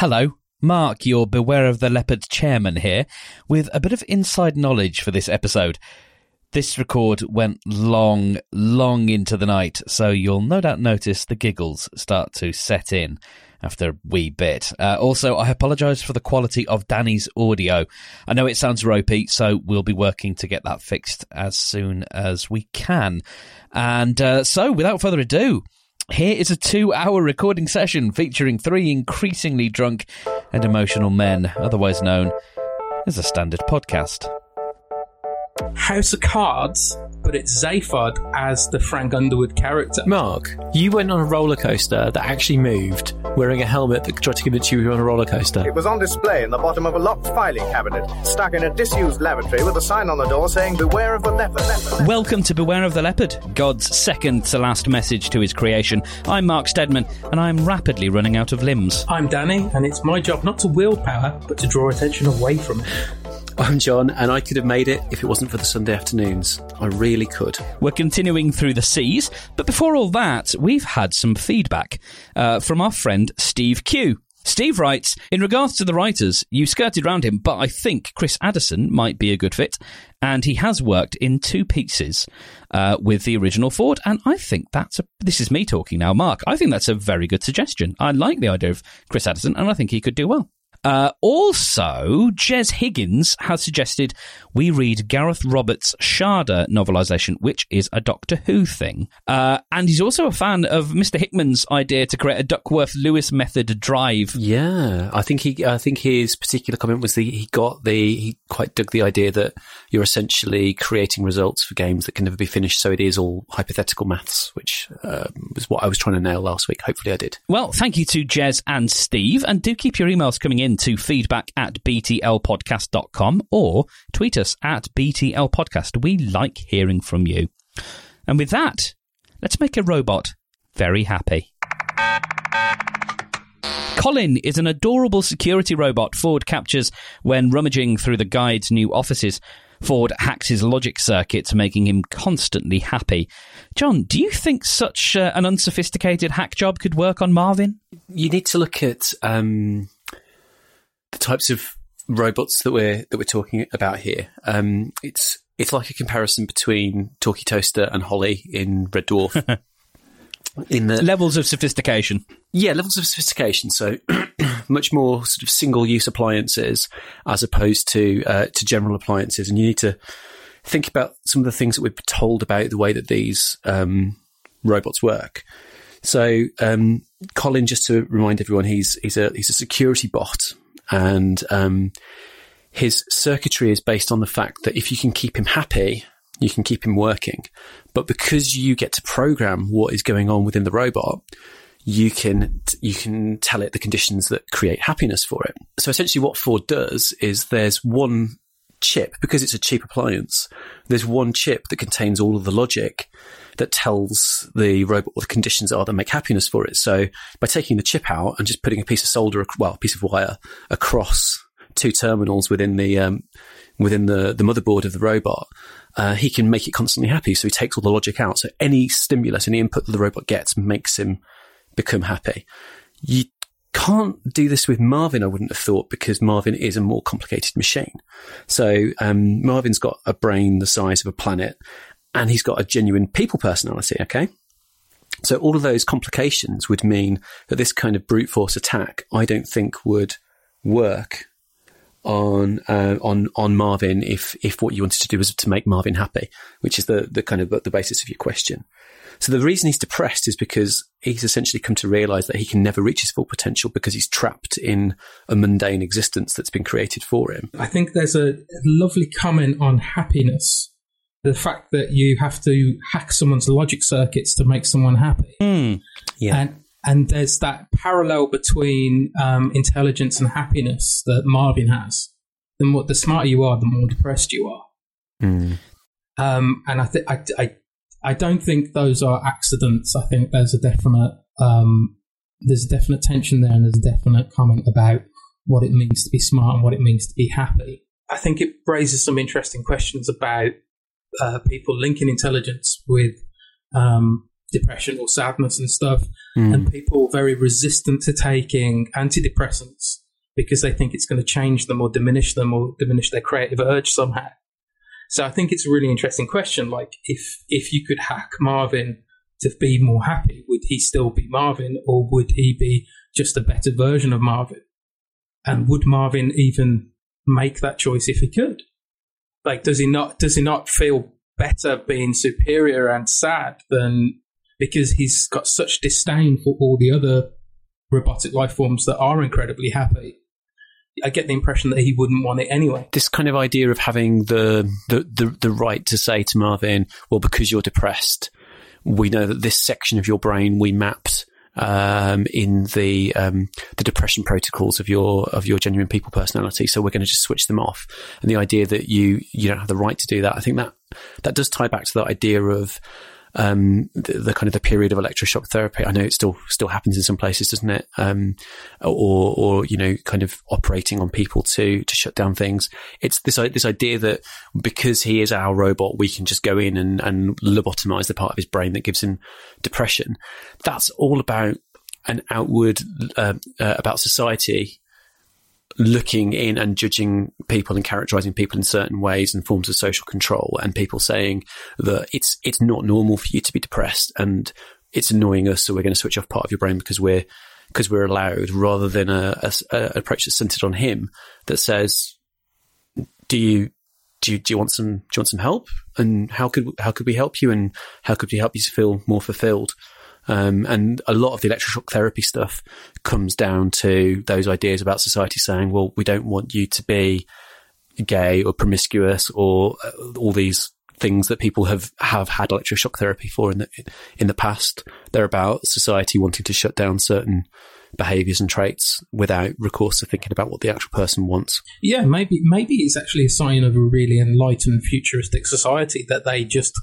Hello, Mark, your Beware of the Leopard chairman here, with a bit of inside knowledge for this episode. This record went long, long into the night, so you'll no doubt notice the giggles start to set in after a wee bit. Uh, also, I apologise for the quality of Danny's audio. I know it sounds ropey, so we'll be working to get that fixed as soon as we can. And uh, so, without further ado, here is a two hour recording session featuring three increasingly drunk and emotional men, otherwise known as a standard podcast. House of Cards, but it's Zaphod as the Frank Underwood character. Mark, you went on a roller coaster that actually moved, wearing a helmet that tried to convince you you were on a roller coaster. It was on display in the bottom of a locked filing cabinet, stuck in a disused lavatory with a sign on the door saying, Beware of the leopard. leopard. Welcome to Beware of the Leopard, God's second to last message to his creation. I'm Mark Stedman, and I'm rapidly running out of limbs. I'm Danny, and it's my job not to wield power, but to draw attention away from it. I'm John, and I could have made it if it wasn't for the Sunday afternoons. I really could. We're continuing through the seas, but before all that, we've had some feedback uh, from our friend Steve Q. Steve writes, in regards to the writers, you skirted round him, but I think Chris Addison might be a good fit, and he has worked in two pieces uh, with the original Ford, and I think that's a, this is me talking now, Mark. I think that's a very good suggestion. I like the idea of Chris Addison, and I think he could do well. Uh, also, Jez Higgins has suggested we read Gareth Roberts' Shada novelisation, which is a Doctor Who thing. Uh, and he's also a fan of Mr. Hickman's idea to create a Duckworth Lewis method drive. Yeah, I think he. I think his particular comment was the he got the he quite dug the idea that you're essentially creating results for games that can never be finished. So it is all hypothetical maths, which um, was what I was trying to nail last week. Hopefully, I did. Well, thank you to Jez and Steve, and do keep your emails coming in to feedback at btlpodcast.com or tweet us at btlpodcast. We like hearing from you. And with that, let's make a robot very happy. Colin is an adorable security robot Ford captures when rummaging through the guide's new offices. Ford hacks his logic circuits, making him constantly happy. John, do you think such uh, an unsophisticated hack job could work on Marvin? You need to look at um, the types of robots that we're that we're talking about here. Um, it's it's like a comparison between Talkie Toaster and Holly in Red Dwarf. in the levels of sophistication. Yeah, levels of sophistication. So much more sort of single use appliances as opposed to uh, to general appliances, and you need to think about some of the things that we've told about the way that these um, robots work. So, um, Colin, just to remind everyone, he's he's a he's a security bot, and um, his circuitry is based on the fact that if you can keep him happy, you can keep him working. But because you get to program what is going on within the robot, you can you can tell it the conditions that create happiness for it. So essentially, what Ford does is there's one chip because it's a cheap appliance. There's one chip that contains all of the logic that tells the robot what the conditions are that make happiness for it. So by taking the chip out and just putting a piece of solder, well, a piece of wire across two terminals within the um, within the the motherboard of the robot, uh, he can make it constantly happy. So he takes all the logic out. So any stimulus, any input that the robot gets makes him become happy. You can't do this with Marvin, I wouldn't have thought, because Marvin is a more complicated machine. So um, Marvin's got a brain the size of a planet, and he's got a genuine people personality, okay? So all of those complications would mean that this kind of brute force attack, I don't think would work on uh, on on Marvin if if what you wanted to do was to make Marvin happy, which is the the kind of the basis of your question. So the reason he's depressed is because he's essentially come to realize that he can never reach his full potential because he's trapped in a mundane existence that's been created for him. I think there's a lovely comment on happiness. The fact that you have to hack someone's logic circuits to make someone happy. Mm, yeah. And and there's that parallel between um, intelligence and happiness that Marvin has. The more the smarter you are, the more depressed you are. Mm. Um, and I, th- I, I, I don't think those are accidents. I think there's a definite um, there's a definite tension there, and there's a definite comment about what it means to be smart and what it means to be happy. I think it raises some interesting questions about uh, people linking intelligence with um, depression or sadness and stuff, and people very resistant to taking antidepressants because they think it's going to change them or diminish them or diminish their creative urge somehow. So I think it's a really interesting question. Like, if if you could hack Marvin to be more happy, would he still be Marvin, or would he be just a better version of Marvin? And would Marvin even make that choice if he could? Like, does he not? Does he not feel better being superior and sad than because he's got such disdain for all the other robotic life forms that are incredibly happy? I get the impression that he wouldn't want it anyway. This kind of idea of having the, the, the, the right to say to Marvin, well, because you're depressed, we know that this section of your brain we mapped um, in the um, the depression protocols of your of your genuine people personality. So we're going to just switch them off. And the idea that you you don't have the right to do that, I think that that does tie back to that idea of um, the, the, kind of the period of electroshock therapy. I know it still still happens in some places, doesn't it? Um, or or you know, kind of operating on people to to shut down things. It's this this idea that because he is our robot, we can just go in and and lobotomize the part of his brain that gives him depression. That's all about an outward uh, uh, about society looking in and judging people and characterizing people in certain ways and forms of social control and people saying that it's it's not normal for you to be depressed and it's annoying us so we're going to switch off part of your brain because we're because we're allowed rather than a, a, a approach that's centered on him that says do you do you, do you want some do you want some help? And how could how could we help you? And how could we help you feel more fulfilled um, and a lot of the electroshock therapy stuff comes down to those ideas about society saying, well, we don't want you to be gay or promiscuous or uh, all these things that people have, have had electroshock therapy for in the, in the past. They're about society wanting to shut down certain behaviors and traits without recourse to thinking about what the actual person wants. Yeah, maybe maybe it's actually a sign of a really enlightened futuristic society that they just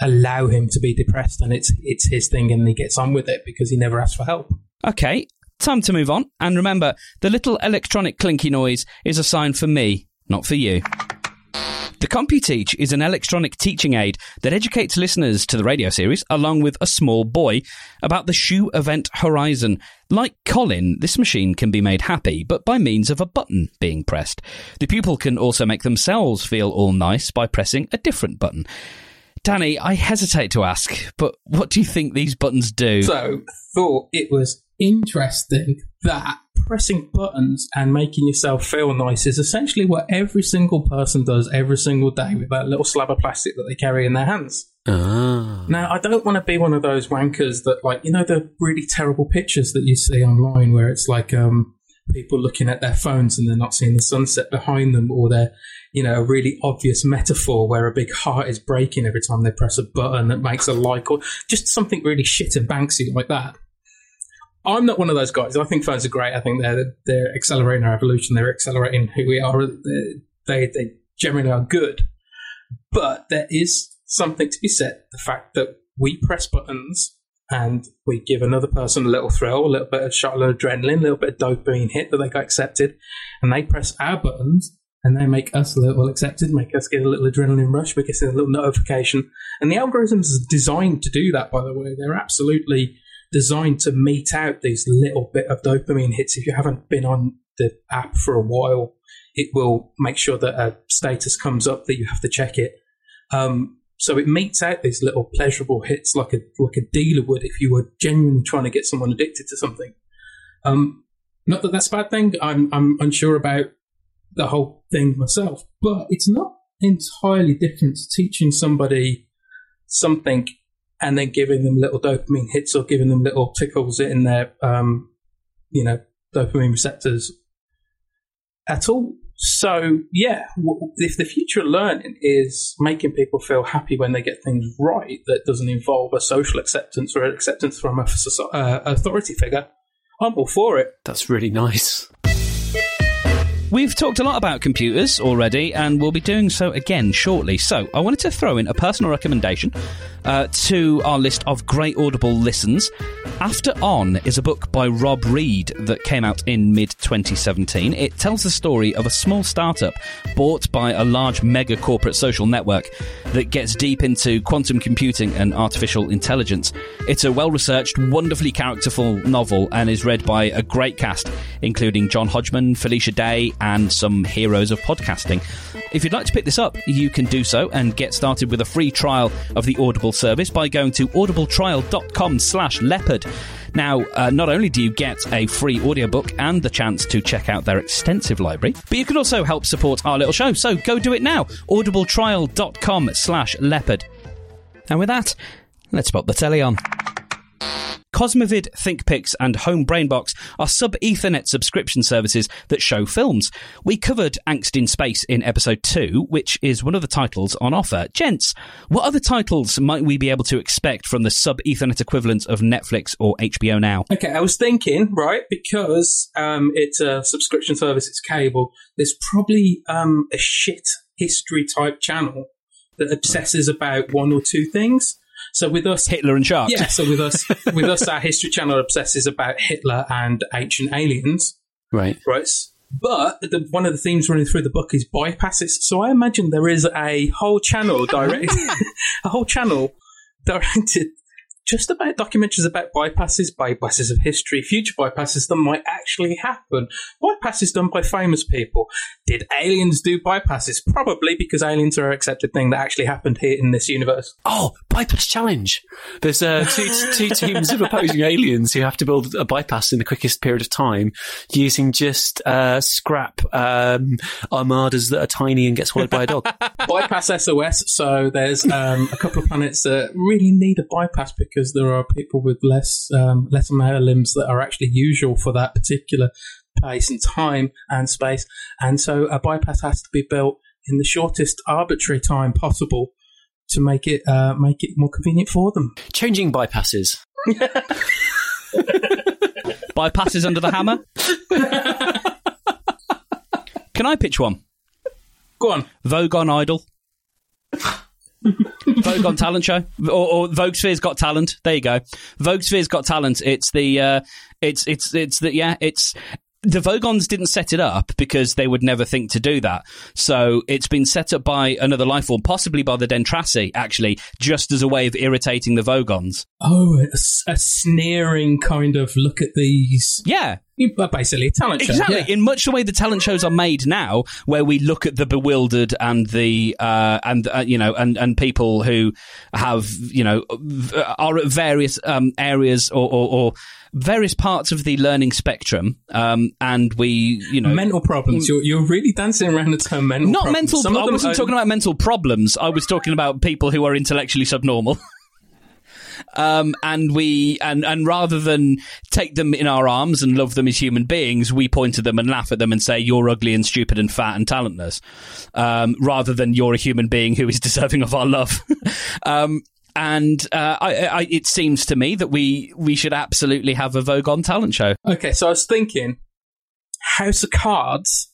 allow him to be depressed and it's it's his thing and he gets on with it because he never asks for help. Okay, time to move on. And remember, the little electronic clinky noise is a sign for me, not for you. The CompuTeach is an electronic teaching aid that educates listeners to the radio series, along with a small boy, about the shoe event horizon. Like Colin, this machine can be made happy, but by means of a button being pressed. The pupil can also make themselves feel all nice by pressing a different button. Danny, I hesitate to ask, but what do you think these buttons do? So, thought it was interesting that pressing buttons and making yourself feel nice is essentially what every single person does every single day with that little slab of plastic that they carry in their hands. Ah. Now, I don't want to be one of those wankers that, like, you know, the really terrible pictures that you see online where it's like um, people looking at their phones and they're not seeing the sunset behind them, or they're, you know, a really obvious metaphor where a big heart is breaking every time they press a button that makes a like, or just something really shit and banksy like that. I'm not one of those guys. I think phones are great. I think they're they're accelerating our evolution. They're accelerating who we are. They they generally are good, but there is something to be said. The fact that we press buttons and we give another person a little thrill, a little bit of shot of adrenaline, a little bit of dopamine hit that they got accepted, and they press our buttons and they make us a little accepted, make us get a little adrenaline rush, we get a little notification. And the algorithms are designed to do that, by the way. They're absolutely designed to mete out these little bit of dopamine hits. If you haven't been on the app for a while, it will make sure that a status comes up that you have to check it. Um, so it metes out these little pleasurable hits like a like a dealer would if you were genuinely trying to get someone addicted to something. Um, not that that's a bad thing. I'm I'm unsure about the whole thing myself, but it's not entirely different to teaching somebody something and then giving them little dopamine hits or giving them little tickles in their, um, you know, dopamine receptors at all. So, yeah, if the future of learning is making people feel happy when they get things right that doesn't involve a social acceptance or acceptance from a uh, authority figure, I'm all for it. That's really nice. We've talked a lot about computers already, and we'll be doing so again shortly. So, I wanted to throw in a personal recommendation uh, to our list of great Audible listens, After On is a book by Rob Reid that came out in mid 2017. It tells the story of a small startup bought by a large mega corporate social network that gets deep into quantum computing and artificial intelligence. It's a well researched, wonderfully characterful novel and is read by a great cast, including John Hodgman, Felicia Day, and some heroes of podcasting. If you'd like to pick this up, you can do so and get started with a free trial of the Audible service by going to audibletrial.com slash leopard. Now, uh, not only do you get a free audiobook and the chance to check out their extensive library, but you can also help support our little show. So go do it now. audibletrial.com slash leopard. And with that, let's pop the telly on. Cosmovid, ThinkPix, and Home Brainbox are sub Ethernet subscription services that show films. We covered Angst in Space in episode 2, which is one of the titles on offer. Gents, what other titles might we be able to expect from the sub Ethernet equivalent of Netflix or HBO Now? Okay, I was thinking, right, because um, it's a subscription service, it's cable, there's probably um, a shit history type channel that obsesses about one or two things. So with us, Hitler and sharks. yeah. So with us, with us, our history channel obsesses about Hitler and ancient aliens, Right. right? But the, one of the themes running through the book is bypasses. So I imagine there is a whole channel ah. directed, a whole channel directed just about documentaries about bypasses, bypasses of history, future bypasses that might actually happen. Bypasses done by famous people. Did aliens do bypasses? Probably because aliens are an accepted thing that actually happened here in this universe. Oh, bypass challenge. There's uh, two, two teams of opposing aliens who have to build a bypass in the quickest period of time using just uh, scrap um, armadas that are tiny and get swallowed by a dog. bypass SOS. So there's um, a couple of planets that really need a bypass because there are people with less um, less amount of limbs that are actually usual for that particular place and time and space, and so a bypass has to be built in the shortest arbitrary time possible to make it uh, make it more convenient for them. Changing bypasses. Bypasses under the hammer. Can I pitch one? Go on. Vogon Idol. Vogon Talent Show, or, or Vogsphere's Got Talent. There you go. Vogsphere's Got Talent. It's the, uh, it's it's it's the yeah, it's the Vogons didn't set it up because they would never think to do that. So it's been set up by another life form, possibly by the Dentrassi, actually, just as a way of irritating the Vogons. Oh, a sneering kind of look at these. Yeah, Basically, a talent show. Exactly. Yeah. In much the way the talent shows are made now, where we look at the bewildered and the uh, and uh, you know and and people who have you know v- are at various um, areas or, or, or various parts of the learning spectrum, um, and we you know. mental problems. You're, you're really dancing around the term mental not problems. mental. Some I wasn't are- talking about mental problems. I was talking about people who are intellectually subnormal. Um, and we and and rather than take them in our arms and love them as human beings, we point to them and laugh at them and say you're ugly and stupid and fat and talentless, um, rather than you're a human being who is deserving of our love. um, and uh, I, I, it seems to me that we we should absolutely have a Vogon talent show. Okay, so I was thinking House of Cards,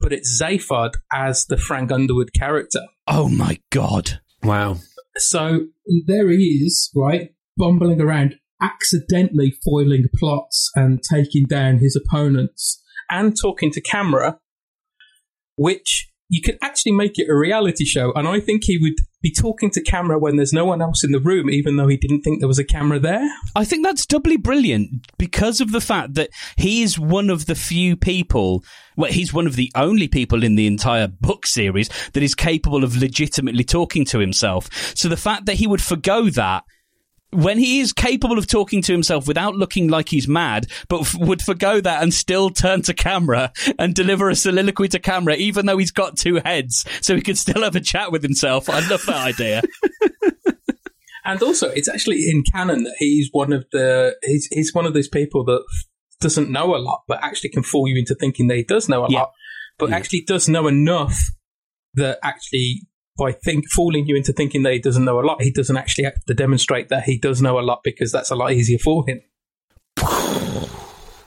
but it's Zaphod as the Frank Underwood character. Oh my god! Wow. So there he is, right, bumbling around, accidentally foiling plots and taking down his opponents and talking to camera, which you could actually make it a reality show. And I think he would be talking to camera when there's no one else in the room, even though he didn't think there was a camera there. I think that's doubly brilliant because of the fact that he is one of the few people, well, he's one of the only people in the entire book series that is capable of legitimately talking to himself. So the fact that he would forgo that when he is capable of talking to himself without looking like he's mad, but f- would forgo that and still turn to camera and deliver a soliloquy to camera, even though he's got two heads, so he could still have a chat with himself. I love that idea. And also, it's actually in canon that he's one of the he's he's one of those people that doesn't know a lot, but actually can fool you into thinking that he does know a Yeah. lot, but actually does know enough that actually by think fooling you into thinking that he doesn't know a lot, he doesn't actually have to demonstrate that he does know a lot because that's a lot easier for him.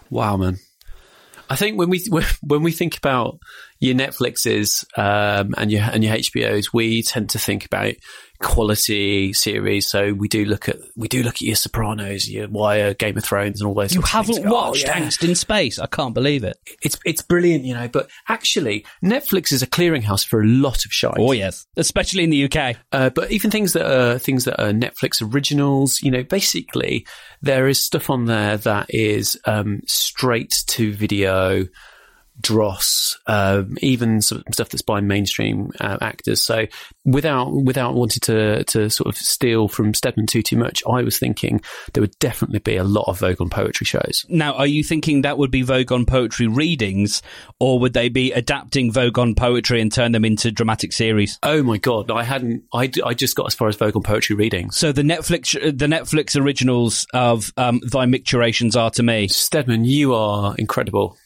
Wow, man. I think when we when we think about your Netflixes um, and your and your HBOs, we tend to think about quality series. So we do look at we do look at your Sopranos, your Wire, Game of Thrones, and all those. You sorts of things. haven't Oh, watched yeah. Angst in Space. I can't believe it. It's it's brilliant, you know. But actually, Netflix is a clearinghouse for a lot of shite. Oh yes, especially in the UK. Uh, but even things that are things that are Netflix originals, you know, basically there is stuff on there that is um, straight to video, dross, um, even some stuff that's by mainstream uh, actors. So without without wanting to to sort of steal from Stedman too too much, I was thinking there would definitely be a lot of Vogon poetry shows. Now, are you thinking that would be Vogon poetry readings, or would they be adapting Vogon poetry and turn them into dramatic series? Oh my god, I hadn't. I, I just got as far as Vogon poetry readings. So the Netflix the Netflix originals of um, Thy Micturations Are to Me. Stedman, you are incredible.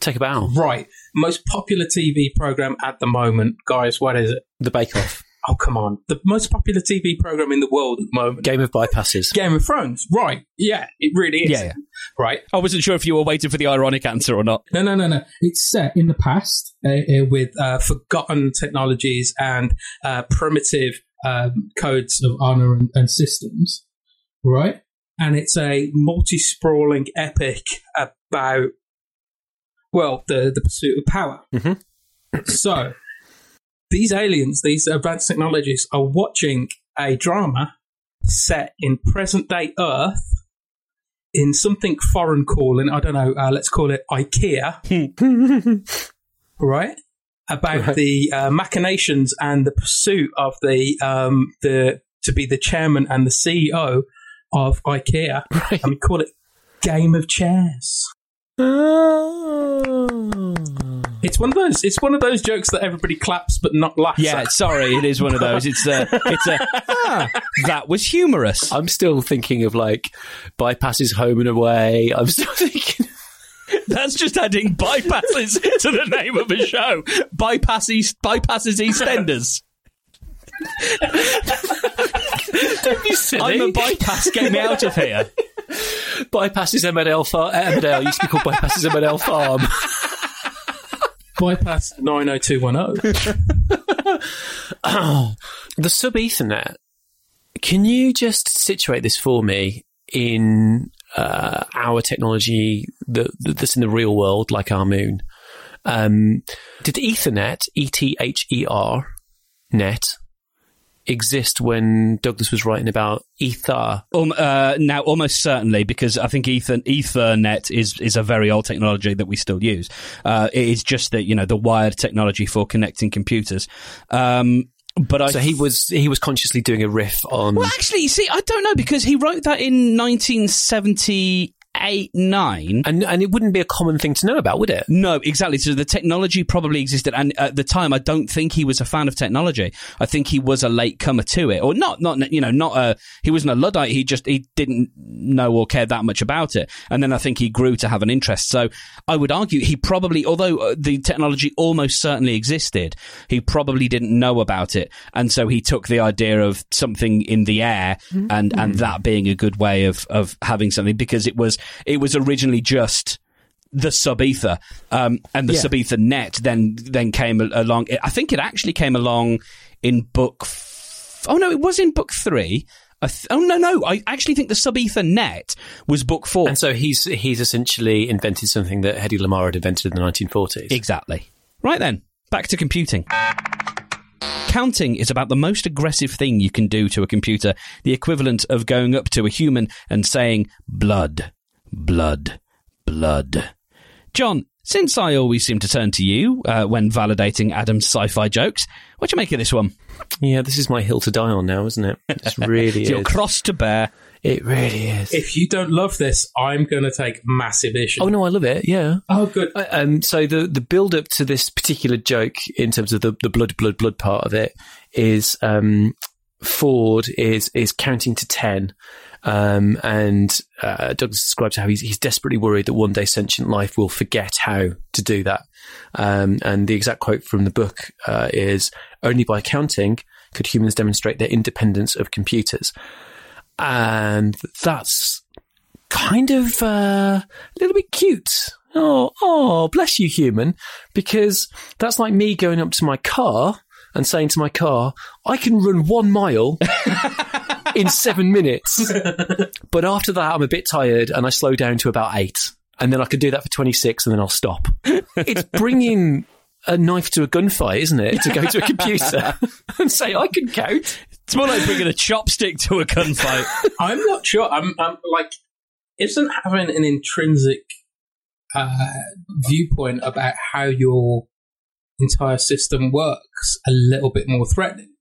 Take a bow. Right. Most popular TV program at the moment, guys, what is it? The Bake Off. Oh, come on. The most popular TV program in the world at the moment. Game of bypasses. Game of Thrones. Right. Yeah, it really is. Yeah, yeah. Right. I wasn't sure if you were waiting for the ironic answer or not. No, no, no, no. It's set in the past uh, uh, with uh, forgotten technologies and uh, primitive um, codes of honor and, and systems, right? And it's a multi-sprawling epic about, well, the the pursuit of power. Mhm. So these aliens, these advanced technologies, are watching a drama set in present-day Earth in something foreign calling. I don't know. Uh, let's call it IKEA right? About Right. the uh, machinations and the pursuit of the um, the to be the chairman and the CEO of IKEA, Right. and we call it Game of Chairs. It's one of those. It's one of those jokes that everybody claps but not laughs. Yeah, at. sorry, it is one of those. It's a, it's a, ah, that was humorous. I'm still thinking of like bypasses home and away. I'm still thinking. That's just adding bypasses to the name of a show. Bypasses, bypasses EastEnders. Don't be silly. I'm a bypass. Get me out of here. Bypasses Emmerdale Farm. Emmerdale used to be called bypasses Emmerdale Farm. bypass nine oh two one oh. the sub Ethernet. Can you just situate this for me in uh, our technology that, that's in the real world, like our moon? Um, did Ethernet, E T H E R, net, exist when Douglas was writing about ether? Um, uh, now, almost certainly, because I think Ether, Ethernet is is a very old technology that we still use. Uh, it is just that you know the wired technology for connecting computers. Um, but I So he was he was consciously doing a riff on. Well, actually, see, I don't know because he wrote that in 1978, 9. and and it wouldn't be a common thing to know about, would it? No, exactly. So the technology probably existed, and at the time, I don't think he was a fan of technology. I think he was a late comer to it, or not. Not you know, not a. He wasn't a luddite. He just he didn't know or care that much about it, and then I think he grew to have an interest. So I would argue he probably, although uh, the technology almost certainly existed, he probably didn't know about it, and so he took the idea of something in the air, and and that being a good way of of having something because it was it was originally just the sub ether, um, and the Yeah. sub ether net then then came along. I think it actually came along in book. F- oh no, it was in book three. Th- oh no, no, I actually think the sub ether net was book four. And so he's he's essentially invented something that Hedy Lamarr had invented in the 1940s. Exactly. Right then, back to computing. Counting is about the most aggressive thing you can do to a computer, the equivalent of going up to a human and saying, blood, blood, blood. John, since I always seem to turn to you uh, when validating Adam's sci fi jokes, what do you make of this one? Yeah, this is my hill to die on now, isn't it? It really It's your cross to bear. It really is. If you don't love this, I'm going to take massive issue. oh no, I love it. Yeah. Oh, good. Uh, Um, so the the build up to this particular joke in terms of the, the blood blood blood part of it is um, Ford is is counting to ten, um, and uh, Douglas describes how he's he's desperately worried that one day sentient life will forget how to do that. Um, and the exact quote from the book uh, is: "Only by counting could humans demonstrate their independence of computers." And that's kind of uh, a little bit cute. Oh, oh, bless you, human. Because that's like me going up to my car and saying to my car, I can run one mile in seven minutes. But after that, I'm a bit tired and I slow down to about eight. And then I can do that for 26 and then I'll stop. It's bringing a knife to a gunfight, isn't it? To go to a computer and say, I can count. It's more like bringing a chopstick to a gunfight. I'm not sure. I'm, I'm like, isn't having an intrinsic uh, viewpoint about how your entire system works a little bit more threatening?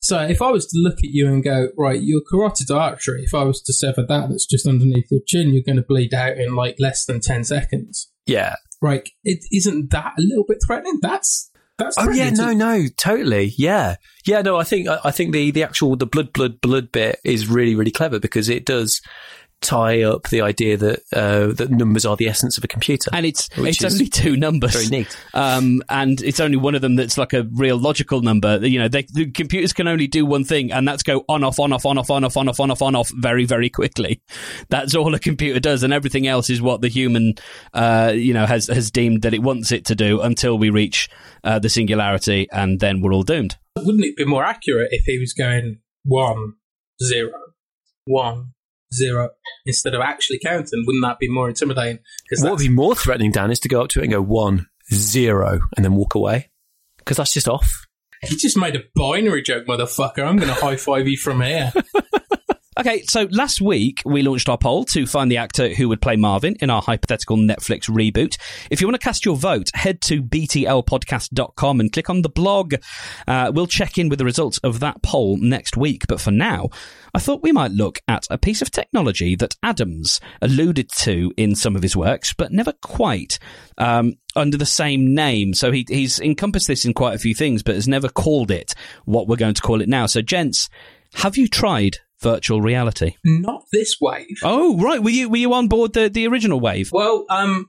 So if I was to look at you and go, right, your carotid artery, if I was to sever that that's just underneath your chin, you're going to bleed out in like less than 10 seconds. Yeah. Right. It isn't that a little bit threatening? That's, that's, Oh yeah, no, no, totally, yeah, yeah, no. I think I think the the actual the blood, blood, blood bit is really, really clever because it does tie up the idea that uh, that numbers are the essence of a computer. And it's it's only two numbers. very neat. Um, and it's only one of them that's like a real logical number. You know, they, the computers can only do one thing, and that's go on, off, on, off, on, off, on, off, on, off, on, off, on, off very, very quickly. That's all a computer does, and everything else is what the human, uh, you know, has has deemed that it wants it to do until we reach uh, the singularity, and then we're all doomed. Wouldn't it be more accurate if he was going one, zero, one, zero, instead of actually counting? Wouldn't that be more intimidating? Because What would be more threatening, Dan, is to go up to it and go one, zero, and then walk away because that's just off. You just made a binary joke, motherfucker. I'm going to high five you from here. Okay, so last week we launched our poll to find the actor who would play Marvin in our hypothetical Netflix reboot. If you want to cast your vote, head to btlpodcast.com and click on the blog. Uh, we'll check in with the results of that poll next week. But for now, I thought we might look at a piece of technology that Adams alluded to in some of his works, but never quite um, under the same name. So he, he's encompassed this in quite a few things, but has never called it what we're going to call it now. So, gents, have you tried virtual reality? Not this wave. Oh, right. Were you were you on board the, the original wave? Well, um,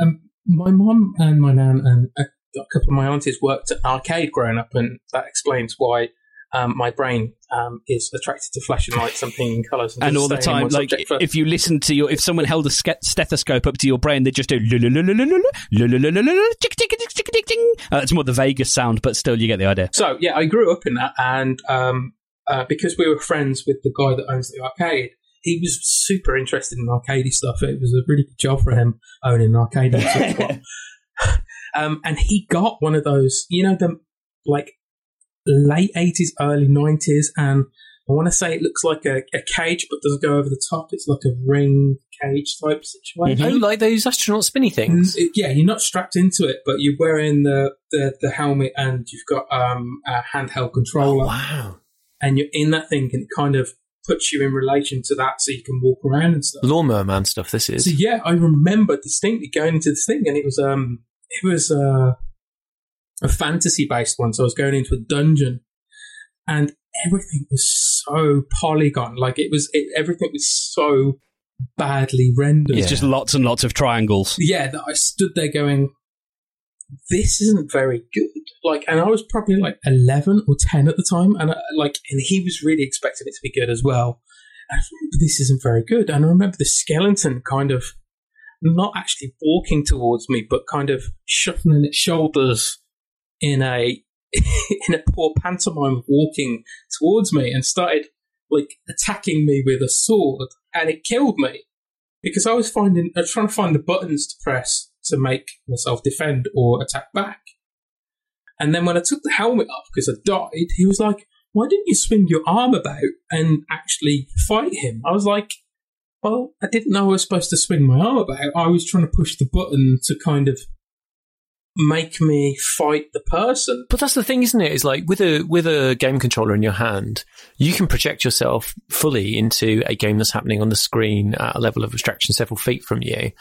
um, my mom and my nan and a, a couple of my aunties worked at arcade growing up, and that explains why um, my brain um, is attracted to flashing lights and pinging colours. And just all the time, like for- if you listen to your, if someone held a stethoscope up to your brain, they just do. Uh, It's more the Vegas sound, but still, you get the idea. So yeah, I grew up in that, and um, uh, because we were friends with the guy that owns the arcade, he was super interested in arcadey stuff. It was a really good job for him owning an arcade. and um, and he got one of those, you know, the like late eighties, early nineties, and I want to say it looks like a, a cage, but doesn't go over the top. It's like a ring cage type situation. Oh, like those astronaut spinny things. Mm, it- yeah, you're not strapped into it, but you're wearing the, the, the helmet and you've got um, a handheld controller, Oh, wow. And you're in that thing, and it kind of puts you in relation to that, so you can walk around and stuff. Lawnmower man stuff, this is. So is. yeah, I remember distinctly going into this thing, and it was um, it was uh, a fantasy based one. So I was going into a dungeon, and everything was so polygon, like it was, it, everything was so badly rendered. It's Yeah. just lots and lots of triangles. yeah, that I stood there going, this isn't very good. Like, and I was probably like 11 or 10 at the time. And I, like, and he was really expecting it to be good as well. And remember this isn't very good. And I remember the skeleton kind of not actually walking towards me, but kind of shuffling its shoulders in a, in a poor pantomime walking towards me and started like attacking me with a sword. And it killed me because I was finding, I was trying to find the buttons to press to make myself defend or attack back. And then when I took the helmet off because I died, he was like, "Why didn't you swing your arm about and actually fight him?" I was like, "Well, I didn't know I was supposed to swing my arm about. I was trying to push the button to kind of make me fight the person." But that's the thing, isn't it? Is like with a with a game controller in your hand, you can project yourself fully into a game that's happening on the screen at a level of abstraction several feet from you,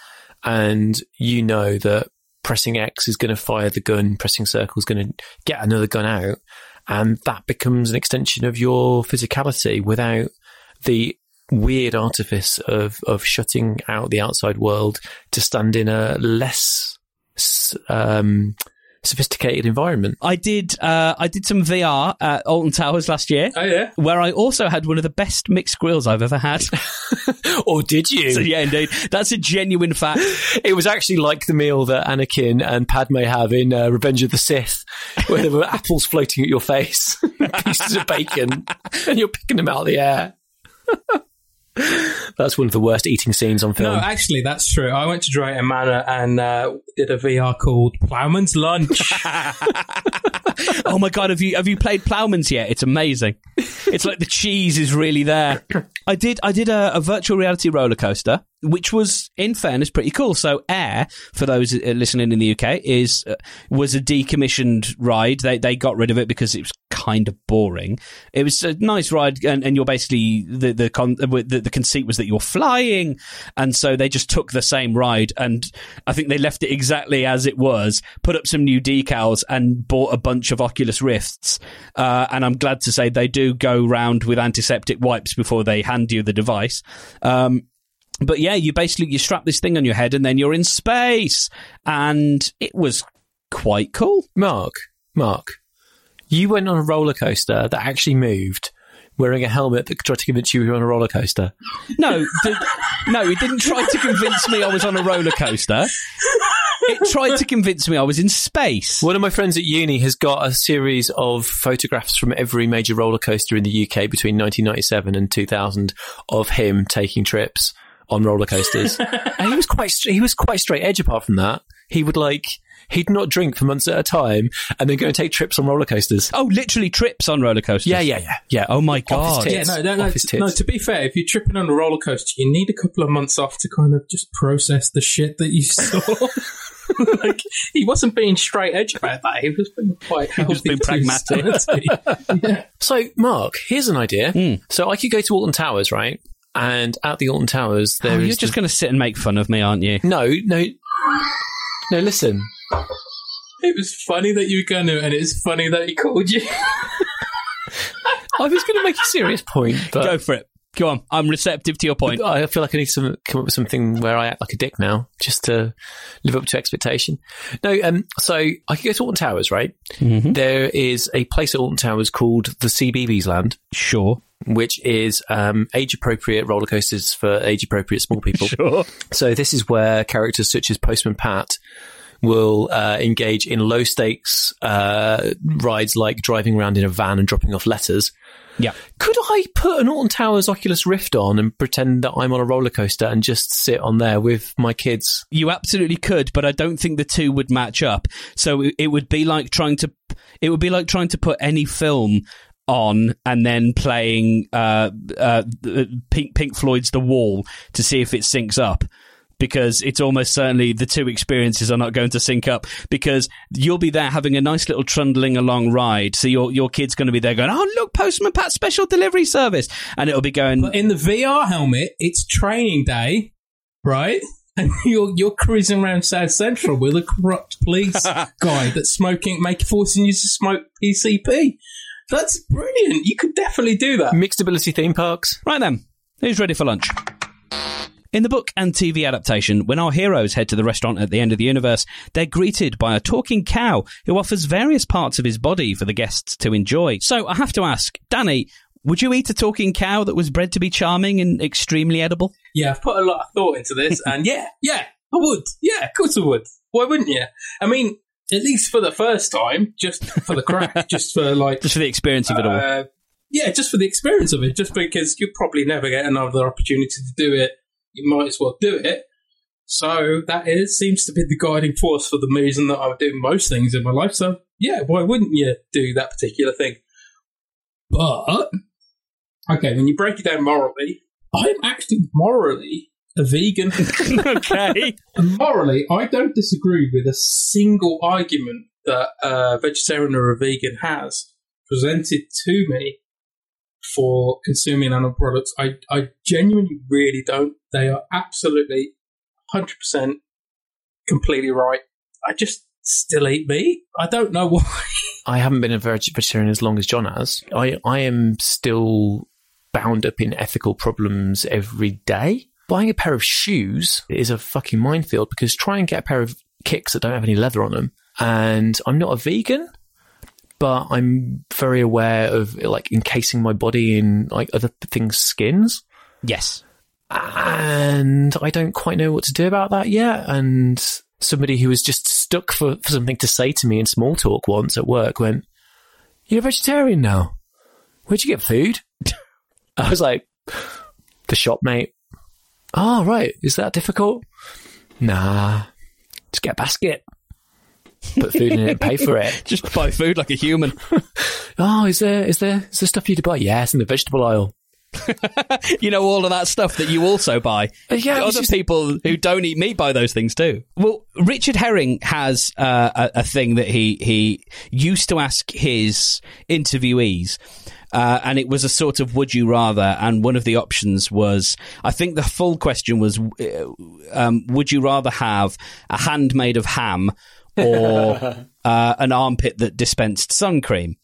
and you know that pressing X is going to fire the gun, pressing circle is going to get another gun out, and that becomes an extension of your physicality without the weird artifice of of shutting out the outside world to stand in a less um, sophisticated environment. I did. Uh, I did some VR at Alton Towers last year. Oh yeah. Where I also had one of the best mixed grills I've ever had. or did you? so yeah, indeed, that's a genuine fact. It was actually like the meal that Anakin and Padme have in uh, Revenge of the Sith, where there were apples floating at your face, pieces of bacon, and you're picking them out of the air. That's one of the worst eating scenes on film. No, actually, that's true. I went to Drayton Manor and uh, did a VR called Plowman's Lunch. oh my god, have you have you played Plowman's yet? It's amazing. It's like the cheese is really there. I did I did a, a virtual reality roller coaster, which was, in fairness, pretty cool. So Air, for those uh, listening in the UK, is uh, was a decommissioned ride. They they got rid of it because it was kind of boring. It was a nice ride, and, and you're basically the the, con, the the conceit was that you're flying, and so they just took the same ride, and I think they left it exactly as it was, put up some new decals, and bought a bunch of Oculus Rifts. Uh, and I'm glad to say they do go round with antiseptic wipes before they hand you the device. Um, but yeah, you basically you strap this thing on your head and then you're in space, and it was quite cool. Mark, Mark, you went on a roller coaster that actually moved, wearing a helmet that tried to convince you you were on a roller coaster. No, did, no, it didn't try to convince me I was on a roller coaster. It tried to convince me I was in space. One of my friends at uni has got a series of photographs from every major roller coaster in the UK between 1997 and 2000 of him taking trips on roller coasters. and he was quite he was quite straight edge. Apart from that, he would like he'd not drink for months at a time and then go and take trips on roller coasters. Oh, literally trips on roller coasters. Yeah, yeah, yeah, yeah. Oh my god. his yeah, tits. no, no, no, Off his tits. no. To be fair, if you're tripping on a roller coaster, you need a couple of months off to kind of just process the shit that you saw. like he wasn't being straight edge about that. He was being quite healthy. was being to his pragmatic. yeah. So, Mark, here's an idea. Hmm. So I could go to Alton Towers, right? And at the Alton Towers, Oh, there is you're just going to sit and make fun of me, aren't you? no, no, no. Listen, It was funny that you were going to, and it's funny that he called you. I was going to make a serious point, but Go for it. Go on. I'm receptive to your point. I feel like I need to come up with something where I act like a dick now, just to live up to expectation. No, um, so I could go to Alton Towers, right? Mm-hmm. There is a place at Alton Towers called the CBeebies Land, Sure. which is um, age appropriate roller coasters for age appropriate small people. Sure. So this is where characters such as Postman Pat will uh, engage in low stakes uh, rides like driving around in a van and dropping off letters. Yeah. Could I put an Alton Towers Oculus Rift on and pretend that I'm on a roller coaster and just sit on there with my kids? You absolutely could, but I don't think the two would match up. So it- it would be like trying to, it would be like trying to put any film on and then playing uh, uh, Pink Pink Floyd's The Wall to see if it syncs up. Because it's almost certainly the two experiences are not going to sync up. Because you'll be there having a nice little trundling along ride. So your your kid's going to be there going, "Oh look, Postman Pat special delivery service," and it'll be going, But in the VR helmet, it's training day, right? And you're you're cruising around South Central with a corrupt police guy that's smoking, making forcing you to smoke PCP. That's brilliant. You could definitely do that. Mixed ability theme parks. Right then, who's ready for lunch? In the book and TV adaptation, when our heroes head to the restaurant at the end of the universe, they're greeted by a talking cow who offers various parts of his body for the guests to enjoy. So I have to ask, Danny, would you eat a talking cow that was bred to be charming and extremely edible? Yeah, I've put a lot of thought into this, and yeah, yeah, I would. Yeah, of course I would. Why wouldn't you? I mean, at least for the first time, just for the crack, just for like Just for the experience of it all. Uh, yeah, just for the experience of it, just because you'll probably never get another opportunity to do it. You might as well do it. So that is seems to be the guiding force for the reason that I would do most things in my life. So yeah, why wouldn't you do that particular thing? But okay, when you break it down morally, I'm actually morally a vegan. okay. And morally, I don't disagree with a single argument that a vegetarian or a vegan has presented to me for consuming animal products. I, I genuinely really don't. They are absolutely 100% completely right. I just still eat meat. I don't know why. I haven't been a vegetarian as long as John has. I, I am still bound up in ethical problems every day. Buying a pair of shoes is a fucking minefield because try and get a pair of kicks that don't have any leather on them. and I'm not a vegan, but I'm very aware of like encasing my body in like other things' skins, Yes. and I don't quite know what to do about that yet. And somebody who was just stuck for, for something to say to me in small talk once at work went, "You're a vegetarian now? Where'd you get food?" I was like, "The shop, mate." Oh, right. Is that difficult? Nah. Just get a basket. Put food in it and pay for it. Just buy food like a human. Oh, is there is there is there stuff you to buy? Yes, in the vegetable aisle. you know all of that stuff that you also buy. Uh, yeah, other just- people who don't eat meat buy those things too. Well, Richard Herring has uh, a, a thing that he he used to ask his interviewees. Uh, and it was a sort of would you rather, and one of the options was, I think the full question was, uh, um, would you rather have a hand made of ham or uh, an armpit that dispensed sun cream?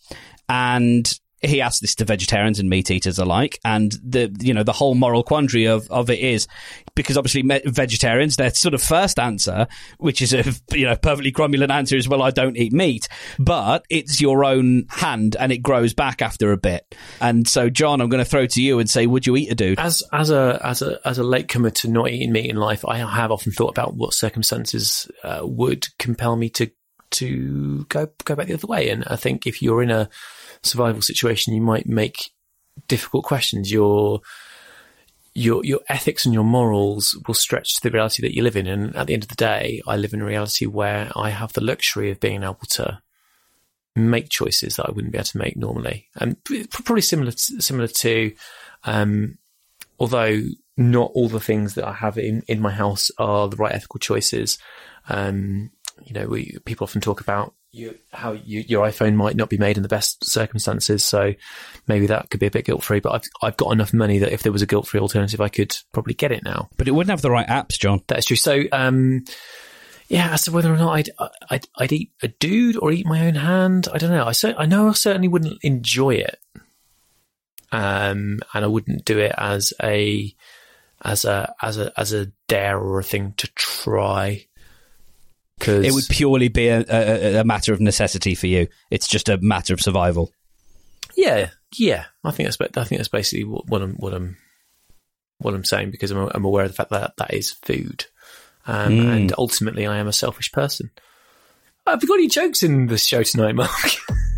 And he asked this to vegetarians and meat eaters alike, and the you know the whole moral quandary of, of it is because obviously me- vegetarians their sort of first answer, which is a you know perfectly cromulent answer, is well I don't eat meat, but it's your own hand and it grows back after a bit. And so John, I'm going to throw to you and say, would you eat a dude? As as a as a as a latecomer to not eating meat in life, I have often thought about what circumstances uh, would compel me to to go go back the other way. And I think if you're in a survival situation, you might make difficult questions. Your your your ethics and your morals will stretch to the reality that you live in. And at the end of the day, I live in a reality where I have the luxury of being able to make choices that I wouldn't be able to make normally, and probably similar to, similar to, um, although not all the things that I have in in my house are the right ethical choices. Um, you know, we people often talk about you, how you, your iPhone might not be made in the best circumstances, so maybe that could be a bit guilt free. But I've I've got enough money that if there was a guilt free alternative, I could probably get it now. But it wouldn't have the right apps, John. That's true. So, um, yeah, as to whether or not I'd, I'd I'd eat a dude or eat my own hand, I don't know. I cer- I know I certainly wouldn't enjoy it, um, and I wouldn't do it as a as a as a as a dare or a thing to try. Because It would purely be a, a, a matter of necessity for you. It's just a matter of survival. Yeah, yeah. I think that's I think that's basically what, what I'm what I'm what I'm saying because I'm I'm aware of the fact that that is food, um, Mm. and ultimately I am a selfish person. Have you got any jokes in the show tonight, Mark?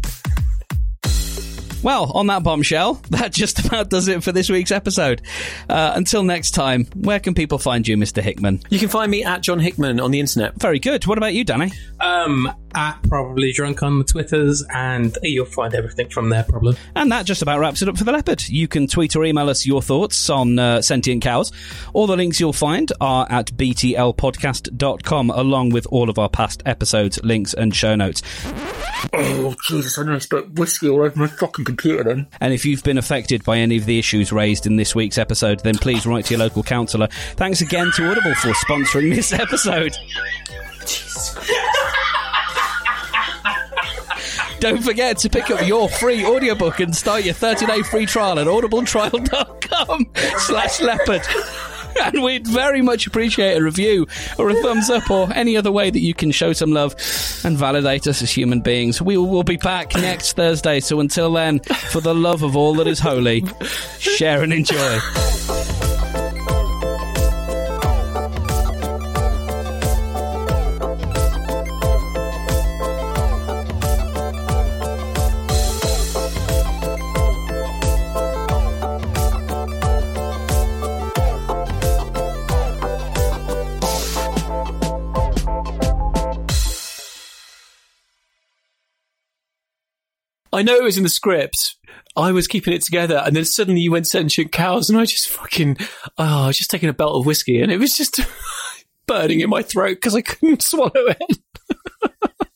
Well, on that bombshell, that just about does it for this week's episode. Uh, until next time, where can people find you, Mr. Hickman? you can find me at John Hickman on the internet. Very good. What about you, Danny? Um, at probably drunk on the Twitters, and you'll find everything from there. Probably. And that just about wraps it up for the leopard. You can tweet or email us your thoughts on uh, sentient cows. All the links you'll find are at btlpodcast.com, along with all of our past episodes, links, and show notes. Oh Jesus! I know I spit whiskey all over my fucking computer. Then And if you've been affected by any of the issues raised in this week's episode, then please write to your local counsellor. Thanks again to Audible for sponsoring this episode. Don't forget to pick up your free audiobook and start your 30-day free trial at audibletrial.com slash leopard. And we'd very much appreciate a review or a thumbs up or any other way that you can show some love and validate us as human beings. We will be back next Thursday. So until then, for the love of all that is holy, share and enjoy. I know it was in the script. I was keeping it together, and then suddenly you went sentient cows, and I just fucking oh, I was just taking a belt of whiskey, and it was just burning in my throat because I couldn't swallow it.